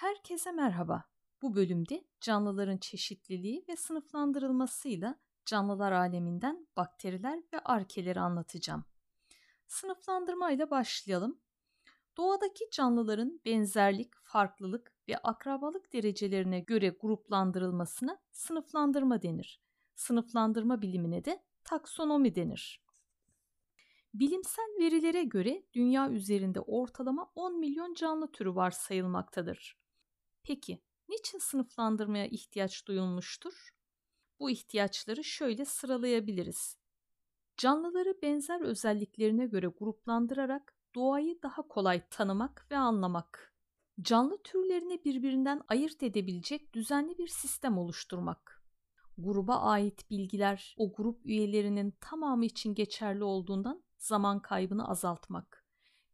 Herkese merhaba. Bu bölümde canlıların çeşitliliği ve sınıflandırılmasıyla canlılar aleminden bakteriler ve arkeleri anlatacağım. Sınıflandırma ile başlayalım. Doğadaki canlıların benzerlik, farklılık ve akrabalık derecelerine göre gruplandırılmasına sınıflandırma denir. Sınıflandırma bilimine de taksonomi denir. Bilimsel verilere göre dünya üzerinde ortalama 10 milyon canlı türü var sayılmaktadır. Peki niçin sınıflandırmaya ihtiyaç duyulmuştur? Bu ihtiyaçları şöyle sıralayabiliriz. Canlıları benzer özelliklerine göre gruplandırarak doğayı daha kolay tanımak ve anlamak. Canlı türlerini birbirinden ayırt edebilecek düzenli bir sistem oluşturmak. Gruba ait bilgiler o grup üyelerinin tamamı için geçerli olduğundan zaman kaybını azaltmak.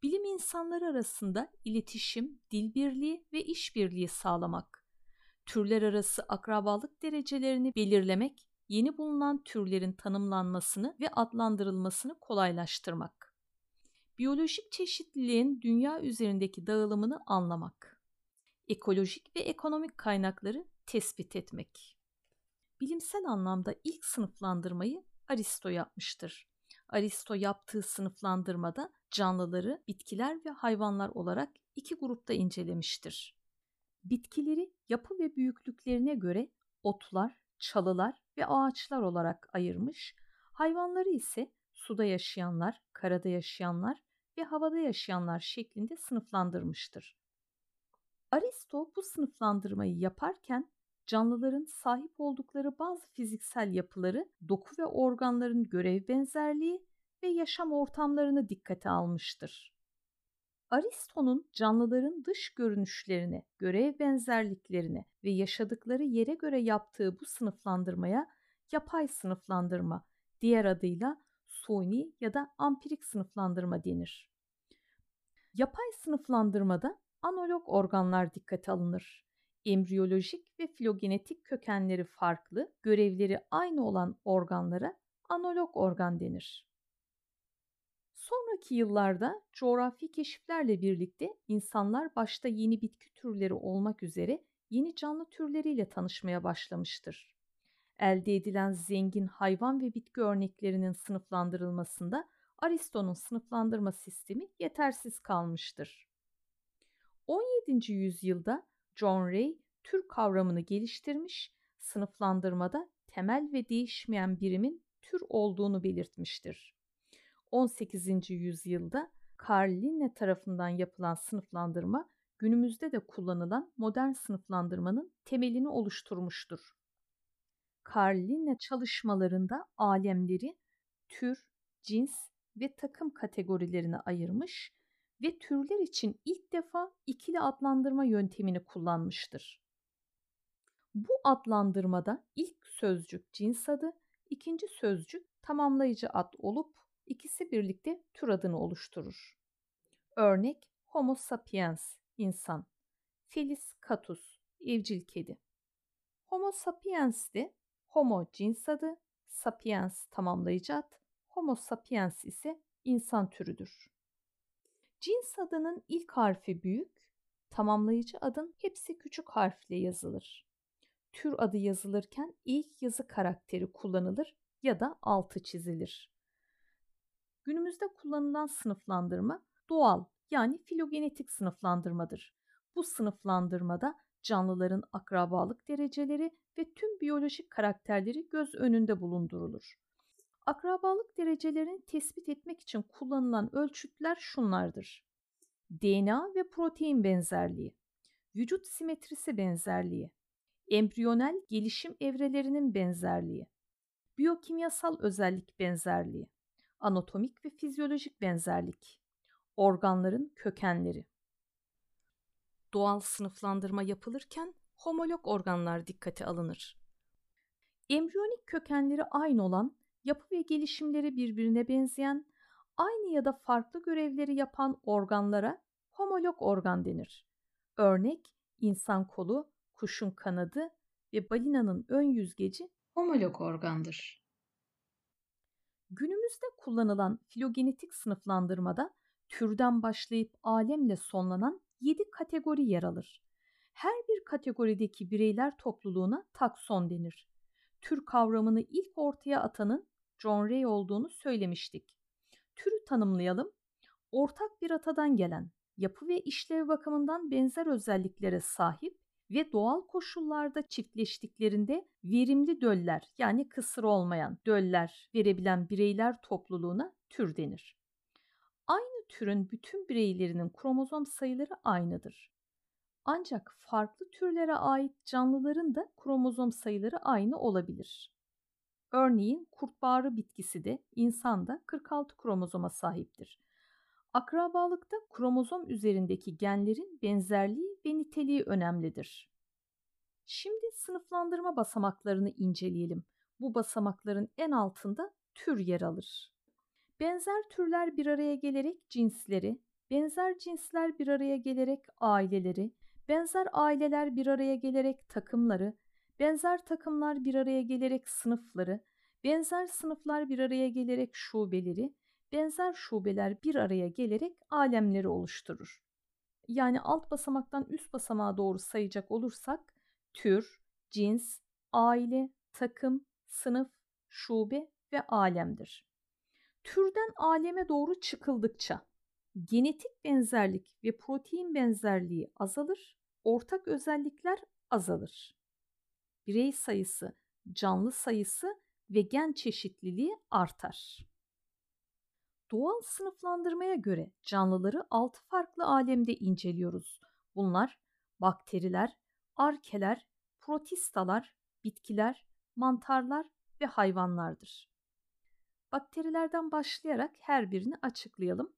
Bilim insanları arasında iletişim, dil birliği ve işbirliği sağlamak. Türler arası akrabalık derecelerini belirlemek, yeni bulunan türlerin tanımlanmasını ve adlandırılmasını kolaylaştırmak. Biyolojik çeşitliliğin dünya üzerindeki dağılımını anlamak. Ekolojik ve ekonomik kaynakları tespit etmek. Bilimsel anlamda ilk sınıflandırmayı Aristo yapmıştır. Aristo yaptığı sınıflandırmada canlıları bitkiler ve hayvanlar olarak iki grupta incelemiştir. Bitkileri yapı ve büyüklüklerine göre otlar, çalılar ve ağaçlar olarak ayırmış, hayvanları ise suda yaşayanlar, karada yaşayanlar ve havada yaşayanlar şeklinde sınıflandırmıştır. Aristo bu sınıflandırmayı yaparken canlıların sahip oldukları bazı fiziksel yapıları, doku ve organların görev benzerliği ve yaşam ortamlarını dikkate almıştır. Aristo'nun canlıların dış görünüşlerini, görev benzerliklerini ve yaşadıkları yere göre yaptığı bu sınıflandırmaya yapay sınıflandırma, diğer adıyla suni ya da ampirik sınıflandırma denir. Yapay sınıflandırmada analog organlar dikkate alınır embriyolojik ve filogenetik kökenleri farklı, görevleri aynı olan organlara analog organ denir. Sonraki yıllarda coğrafi keşiflerle birlikte insanlar başta yeni bitki türleri olmak üzere yeni canlı türleriyle tanışmaya başlamıştır. Elde edilen zengin hayvan ve bitki örneklerinin sınıflandırılmasında Aristo'nun sınıflandırma sistemi yetersiz kalmıştır. 17. yüzyılda John Ray tür kavramını geliştirmiş, sınıflandırmada temel ve değişmeyen birimin tür olduğunu belirtmiştir. 18. yüzyılda Carl Linne tarafından yapılan sınıflandırma günümüzde de kullanılan modern sınıflandırmanın temelini oluşturmuştur. Carl Linne çalışmalarında alemleri tür, cins ve takım kategorilerine ayırmış ve türler için ilk defa ikili adlandırma yöntemini kullanmıştır. Bu adlandırmada ilk sözcük cins adı, ikinci sözcük tamamlayıcı ad olup ikisi birlikte tür adını oluşturur. Örnek Homo sapiens insan, Felis catus evcil kedi. Homo sapiens de Homo cins adı, sapiens tamamlayıcı ad, Homo sapiens ise insan türüdür. Cins adının ilk harfi büyük, tamamlayıcı adın hepsi küçük harfle yazılır. Tür adı yazılırken ilk yazı karakteri kullanılır ya da altı çizilir. Günümüzde kullanılan sınıflandırma doğal yani filogenetik sınıflandırmadır. Bu sınıflandırmada canlıların akrabalık dereceleri ve tüm biyolojik karakterleri göz önünde bulundurulur. Akrabalık derecelerini tespit etmek için kullanılan ölçütler şunlardır. DNA ve protein benzerliği, vücut simetrisi benzerliği, embriyonel gelişim evrelerinin benzerliği, biyokimyasal özellik benzerliği, anatomik ve fizyolojik benzerlik, organların kökenleri. Doğal sınıflandırma yapılırken homolog organlar dikkate alınır. Embriyonik kökenleri aynı olan yapı ve gelişimleri birbirine benzeyen, aynı ya da farklı görevleri yapan organlara homolog organ denir. Örnek insan kolu, kuşun kanadı ve balinanın ön yüzgeci homolog organdır. Günümüzde kullanılan filogenetik sınıflandırmada türden başlayıp alemle sonlanan 7 kategori yer alır. Her bir kategorideki bireyler topluluğuna takson denir. Tür kavramını ilk ortaya atanın John Ray olduğunu söylemiştik. Türü tanımlayalım. Ortak bir atadan gelen, yapı ve işlev bakımından benzer özelliklere sahip ve doğal koşullarda çiftleştiklerinde verimli döller yani kısır olmayan döller verebilen bireyler topluluğuna tür denir. Aynı türün bütün bireylerinin kromozom sayıları aynıdır. Ancak farklı türlere ait canlıların da kromozom sayıları aynı olabilir. Örneğin kurtbağrı bitkisi de insan da 46 kromozoma sahiptir. Akrabalıkta kromozom üzerindeki genlerin benzerliği ve niteliği önemlidir. Şimdi sınıflandırma basamaklarını inceleyelim. Bu basamakların en altında tür yer alır. Benzer türler bir araya gelerek cinsleri, benzer cinsler bir araya gelerek aileleri, benzer aileler bir araya gelerek takımları, benzer takımlar bir araya gelerek sınıfları, benzer sınıflar bir araya gelerek şubeleri, benzer şubeler bir araya gelerek alemleri oluşturur. Yani alt basamaktan üst basamağa doğru sayacak olursak tür, cins, aile, takım, sınıf, şube ve alemdir. Türden aleme doğru çıkıldıkça genetik benzerlik ve protein benzerliği azalır, ortak özellikler azalır. Birey sayısı, canlı sayısı ve gen çeşitliliği artar. Doğal sınıflandırmaya göre canlıları altı farklı alemde inceliyoruz. Bunlar bakteriler, arkeler, protistalar, bitkiler, mantarlar ve hayvanlardır. Bakterilerden başlayarak her birini açıklayalım.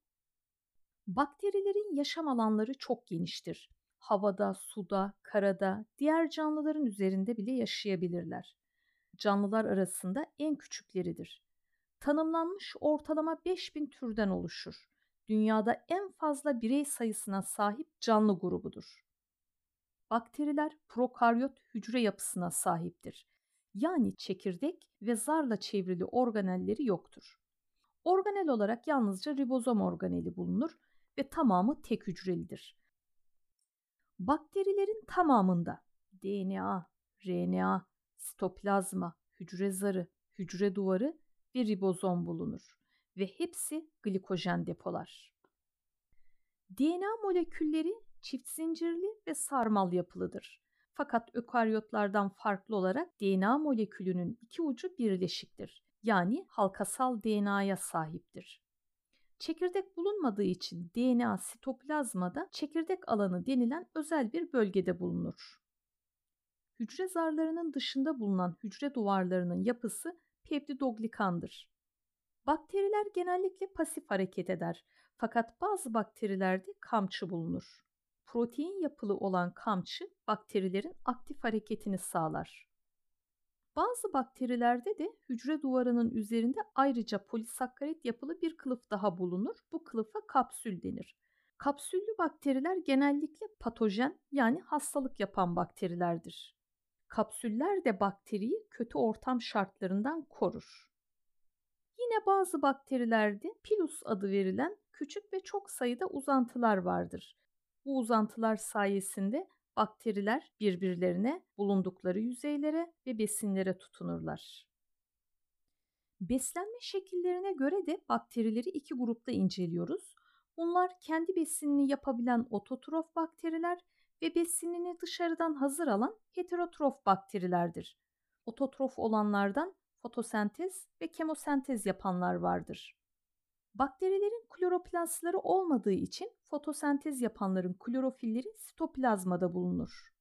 Bakterilerin yaşam alanları çok geniştir. Havada, suda, karada, diğer canlıların üzerinde bile yaşayabilirler. Canlılar arasında en küçükleridir. Tanımlanmış ortalama 5000 türden oluşur. Dünyada en fazla birey sayısına sahip canlı grubudur. Bakteriler prokaryot hücre yapısına sahiptir. Yani çekirdek ve zarla çevrili organelleri yoktur. Organel olarak yalnızca ribozom organeli bulunur ve tamamı tek hücrelidir. Bakterilerin tamamında DNA, RNA, sitoplazma, hücre zarı, hücre duvarı ve ribozom bulunur ve hepsi glikojen depolar. DNA molekülleri çift zincirli ve sarmal yapılıdır. Fakat ökaryotlardan farklı olarak DNA molekülünün iki ucu birleşiktir. Yani halkasal DNA'ya sahiptir. Çekirdek bulunmadığı için DNA sitoplazmada çekirdek alanı denilen özel bir bölgede bulunur. Hücre zarlarının dışında bulunan hücre duvarlarının yapısı peptidoglikandır. Bakteriler genellikle pasif hareket eder fakat bazı bakterilerde kamçı bulunur. Protein yapılı olan kamçı bakterilerin aktif hareketini sağlar. Bazı bakterilerde de hücre duvarının üzerinde ayrıca polisakkarit yapılı bir kılıf daha bulunur. Bu kılıfa kapsül denir. Kapsüllü bakteriler genellikle patojen yani hastalık yapan bakterilerdir. Kapsüller de bakteriyi kötü ortam şartlarından korur. Yine bazı bakterilerde pilus adı verilen küçük ve çok sayıda uzantılar vardır. Bu uzantılar sayesinde bakteriler birbirlerine bulundukları yüzeylere ve besinlere tutunurlar. Beslenme şekillerine göre de bakterileri iki grupta inceliyoruz. Bunlar kendi besinini yapabilen ototrof bakteriler ve besinini dışarıdan hazır alan heterotrof bakterilerdir. Ototrof olanlardan fotosentez ve kemosentez yapanlar vardır. Bakterilerin kloroplastları olmadığı için fotosentez yapanların klorofilleri sitoplazmada bulunur.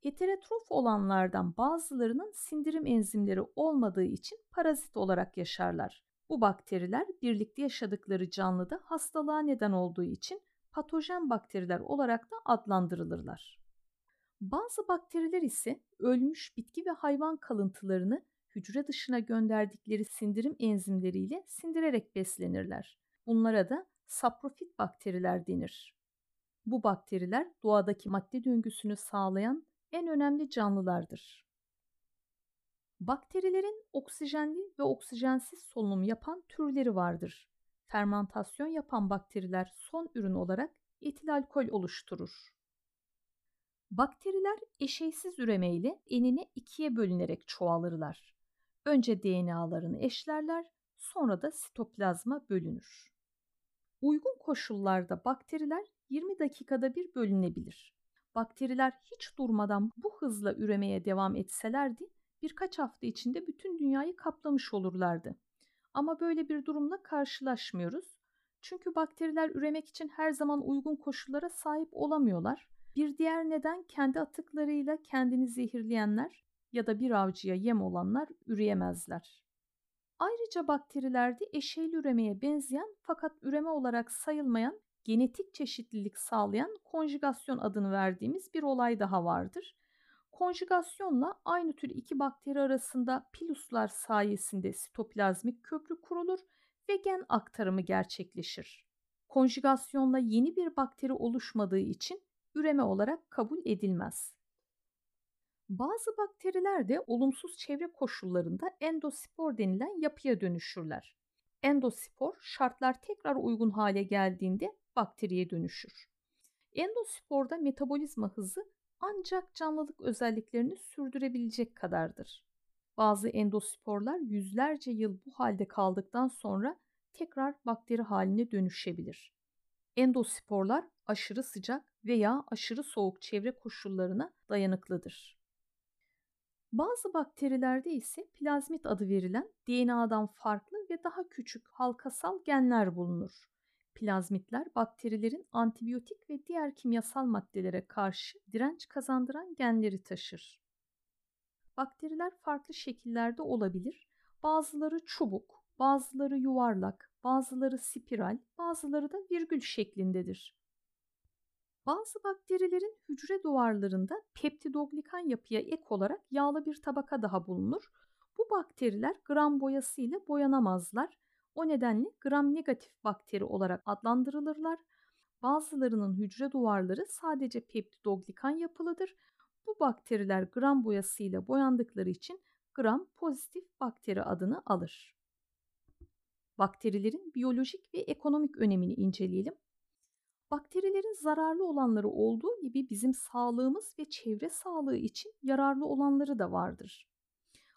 Heterotrof olanlardan bazılarının sindirim enzimleri olmadığı için parazit olarak yaşarlar. Bu bakteriler birlikte yaşadıkları canlıda hastalığa neden olduğu için patojen bakteriler olarak da adlandırılırlar. Bazı bakteriler ise ölmüş bitki ve hayvan kalıntılarını hücre dışına gönderdikleri sindirim enzimleriyle sindirerek beslenirler. Bunlara da saprofit bakteriler denir. Bu bakteriler doğadaki madde döngüsünü sağlayan en önemli canlılardır. Bakterilerin oksijenli ve oksijensiz solunum yapan türleri vardır. Fermantasyon yapan bakteriler son ürün olarak etil alkol oluşturur. Bakteriler eşeysiz üremeyle enine ikiye bölünerek çoğalırlar. Önce DNA'larını eşlerler, sonra da sitoplazma bölünür. Uygun koşullarda bakteriler 20 dakikada bir bölünebilir. Bakteriler hiç durmadan bu hızla üremeye devam etselerdi birkaç hafta içinde bütün dünyayı kaplamış olurlardı. Ama böyle bir durumla karşılaşmıyoruz. Çünkü bakteriler üremek için her zaman uygun koşullara sahip olamıyorlar. Bir diğer neden kendi atıklarıyla kendini zehirleyenler ya da bir avcıya yem olanlar üreyemezler. Ayrıca bakterilerde eşeyli üremeye benzeyen fakat üreme olarak sayılmayan genetik çeşitlilik sağlayan konjugasyon adını verdiğimiz bir olay daha vardır. Konjugasyonla aynı tür iki bakteri arasında piluslar sayesinde sitoplazmik köprü kurulur ve gen aktarımı gerçekleşir. Konjugasyonla yeni bir bakteri oluşmadığı için üreme olarak kabul edilmez. Bazı bakteriler de olumsuz çevre koşullarında endospor denilen yapıya dönüşürler. Endospor şartlar tekrar uygun hale geldiğinde bakteriye dönüşür. Endosporda metabolizma hızı ancak canlılık özelliklerini sürdürebilecek kadardır. Bazı endosporlar yüzlerce yıl bu halde kaldıktan sonra tekrar bakteri haline dönüşebilir. Endosporlar aşırı sıcak veya aşırı soğuk çevre koşullarına dayanıklıdır. Bazı bakterilerde ise plazmit adı verilen DNA'dan farklı ve daha küçük halkasal genler bulunur. Plazmitler bakterilerin antibiyotik ve diğer kimyasal maddelere karşı direnç kazandıran genleri taşır. Bakteriler farklı şekillerde olabilir. Bazıları çubuk, bazıları yuvarlak, bazıları spiral, bazıları da virgül şeklindedir. Bazı bakterilerin hücre duvarlarında peptidoglikan yapıya ek olarak yağlı bir tabaka daha bulunur. Bu bakteriler gram boyası ile boyanamazlar. O nedenle gram negatif bakteri olarak adlandırılırlar. Bazılarının hücre duvarları sadece peptidoglikan yapılıdır. Bu bakteriler gram boyası ile boyandıkları için gram pozitif bakteri adını alır. Bakterilerin biyolojik ve ekonomik önemini inceleyelim. Bakterilerin zararlı olanları olduğu gibi bizim sağlığımız ve çevre sağlığı için yararlı olanları da vardır.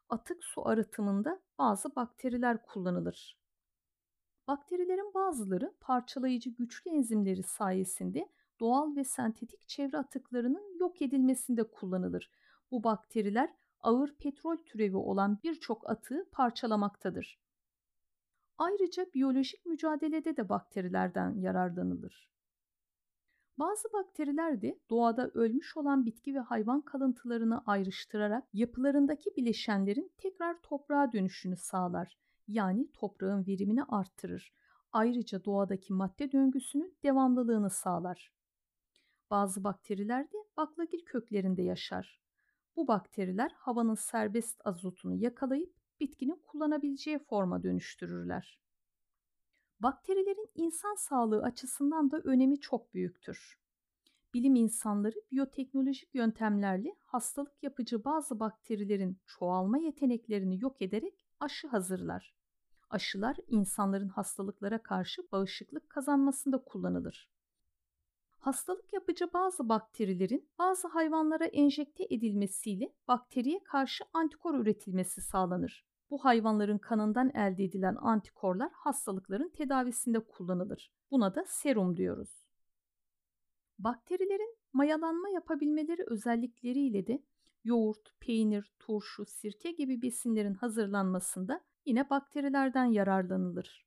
Atık su arıtımında bazı bakteriler kullanılır. Bakterilerin bazıları parçalayıcı güçlü enzimleri sayesinde doğal ve sentetik çevre atıklarının yok edilmesinde kullanılır. Bu bakteriler ağır petrol türevi olan birçok atığı parçalamaktadır. Ayrıca biyolojik mücadelede de bakterilerden yararlanılır. Bazı bakteriler de doğada ölmüş olan bitki ve hayvan kalıntılarını ayrıştırarak yapılarındaki bileşenlerin tekrar toprağa dönüşünü sağlar. Yani toprağın verimini arttırır. Ayrıca doğadaki madde döngüsünün devamlılığını sağlar. Bazı bakteriler de baklagil köklerinde yaşar. Bu bakteriler havanın serbest azotunu yakalayıp bitkinin kullanabileceği forma dönüştürürler. Bakterilerin insan sağlığı açısından da önemi çok büyüktür. Bilim insanları biyoteknolojik yöntemlerle hastalık yapıcı bazı bakterilerin çoğalma yeteneklerini yok ederek aşı hazırlar. Aşılar insanların hastalıklara karşı bağışıklık kazanmasında kullanılır. Hastalık yapıcı bazı bakterilerin bazı hayvanlara enjekte edilmesiyle bakteriye karşı antikor üretilmesi sağlanır. Bu hayvanların kanından elde edilen antikorlar hastalıkların tedavisinde kullanılır. Buna da serum diyoruz. Bakterilerin mayalanma yapabilmeleri özellikleriyle de yoğurt, peynir, turşu, sirke gibi besinlerin hazırlanmasında yine bakterilerden yararlanılır.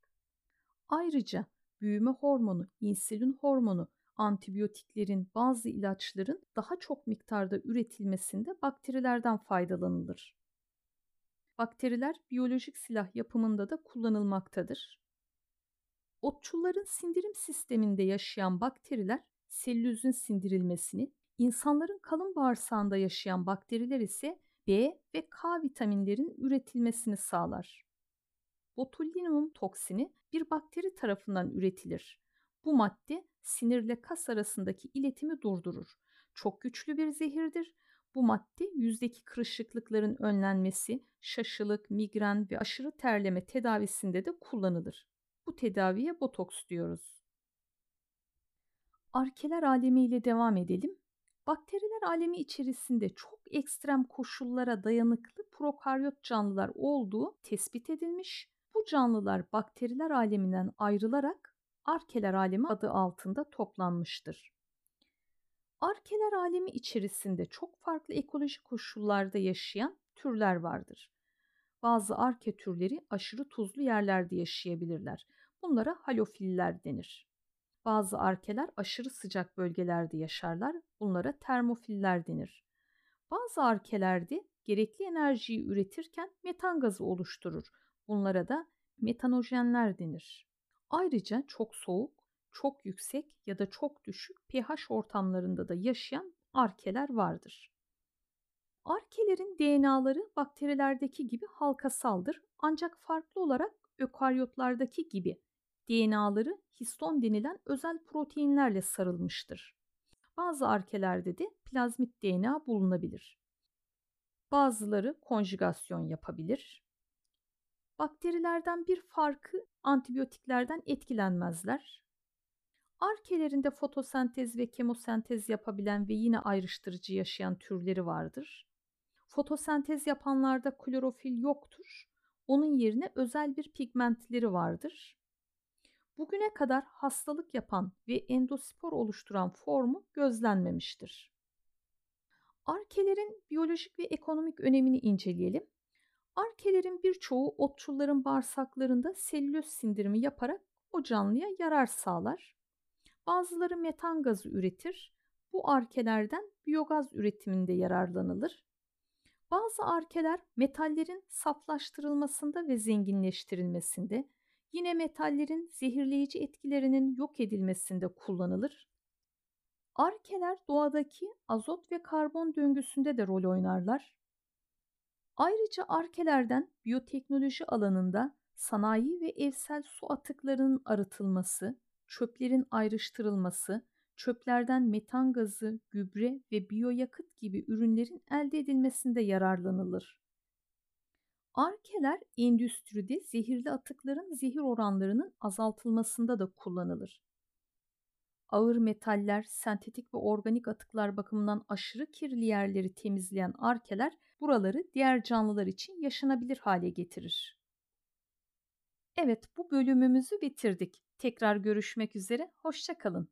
Ayrıca büyüme hormonu, insülin hormonu, antibiyotiklerin, bazı ilaçların daha çok miktarda üretilmesinde bakterilerden faydalanılır. Bakteriler biyolojik silah yapımında da kullanılmaktadır. Otçulların sindirim sisteminde yaşayan bakteriler selülozun sindirilmesini, insanların kalın bağırsağında yaşayan bakteriler ise B ve K vitaminlerin üretilmesini sağlar. Botulinum toksini bir bakteri tarafından üretilir. Bu madde sinirle kas arasındaki iletimi durdurur. Çok güçlü bir zehirdir bu madde yüzdeki kırışıklıkların önlenmesi, şaşılık, migren ve aşırı terleme tedavisinde de kullanılır. Bu tedaviye botoks diyoruz. Arkeler alemiyle devam edelim. Bakteriler alemi içerisinde çok ekstrem koşullara dayanıklı prokaryot canlılar olduğu tespit edilmiş. Bu canlılar bakteriler aleminden ayrılarak arkeler alemi adı altında toplanmıştır. Arkeler alemi içerisinde çok farklı ekolojik koşullarda yaşayan türler vardır. Bazı arke türleri aşırı tuzlu yerlerde yaşayabilirler. Bunlara halofiller denir. Bazı arkeler aşırı sıcak bölgelerde yaşarlar. Bunlara termofiller denir. Bazı arkelerde gerekli enerjiyi üretirken metan gazı oluşturur. Bunlara da metanojenler denir. Ayrıca çok soğuk, çok yüksek ya da çok düşük pH ortamlarında da yaşayan arkeler vardır. Arkelerin DNA'ları bakterilerdeki gibi halkasaldır ancak farklı olarak ökaryotlardaki gibi DNA'ları histon denilen özel proteinlerle sarılmıştır. Bazı arkelerde de plazmit DNA bulunabilir. Bazıları konjugasyon yapabilir. Bakterilerden bir farkı antibiyotiklerden etkilenmezler. Arkelerinde fotosentez ve kemosentez yapabilen ve yine ayrıştırıcı yaşayan türleri vardır. Fotosentez yapanlarda klorofil yoktur. Onun yerine özel bir pigmentleri vardır. Bugüne kadar hastalık yapan ve endospor oluşturan formu gözlenmemiştir. Arkelerin biyolojik ve ekonomik önemini inceleyelim. Arkelerin birçoğu otçulların bağırsaklarında selüloz sindirimi yaparak o canlıya yarar sağlar. Bazıları metan gazı üretir. Bu arkelerden biyogaz üretiminde yararlanılır. Bazı arkeler metallerin saflaştırılmasında ve zenginleştirilmesinde, yine metallerin zehirleyici etkilerinin yok edilmesinde kullanılır. Arkeler doğadaki azot ve karbon döngüsünde de rol oynarlar. Ayrıca arkelerden biyoteknoloji alanında sanayi ve evsel su atıklarının arıtılması, çöplerin ayrıştırılması, çöplerden metan gazı, gübre ve biyoyakıt gibi ürünlerin elde edilmesinde yararlanılır. Arkeler endüstride zehirli atıkların zehir oranlarının azaltılmasında da kullanılır. Ağır metaller, sentetik ve organik atıklar bakımından aşırı kirli yerleri temizleyen arkeler buraları diğer canlılar için yaşanabilir hale getirir. Evet bu bölümümüzü bitirdik. Tekrar görüşmek üzere, hoşçakalın.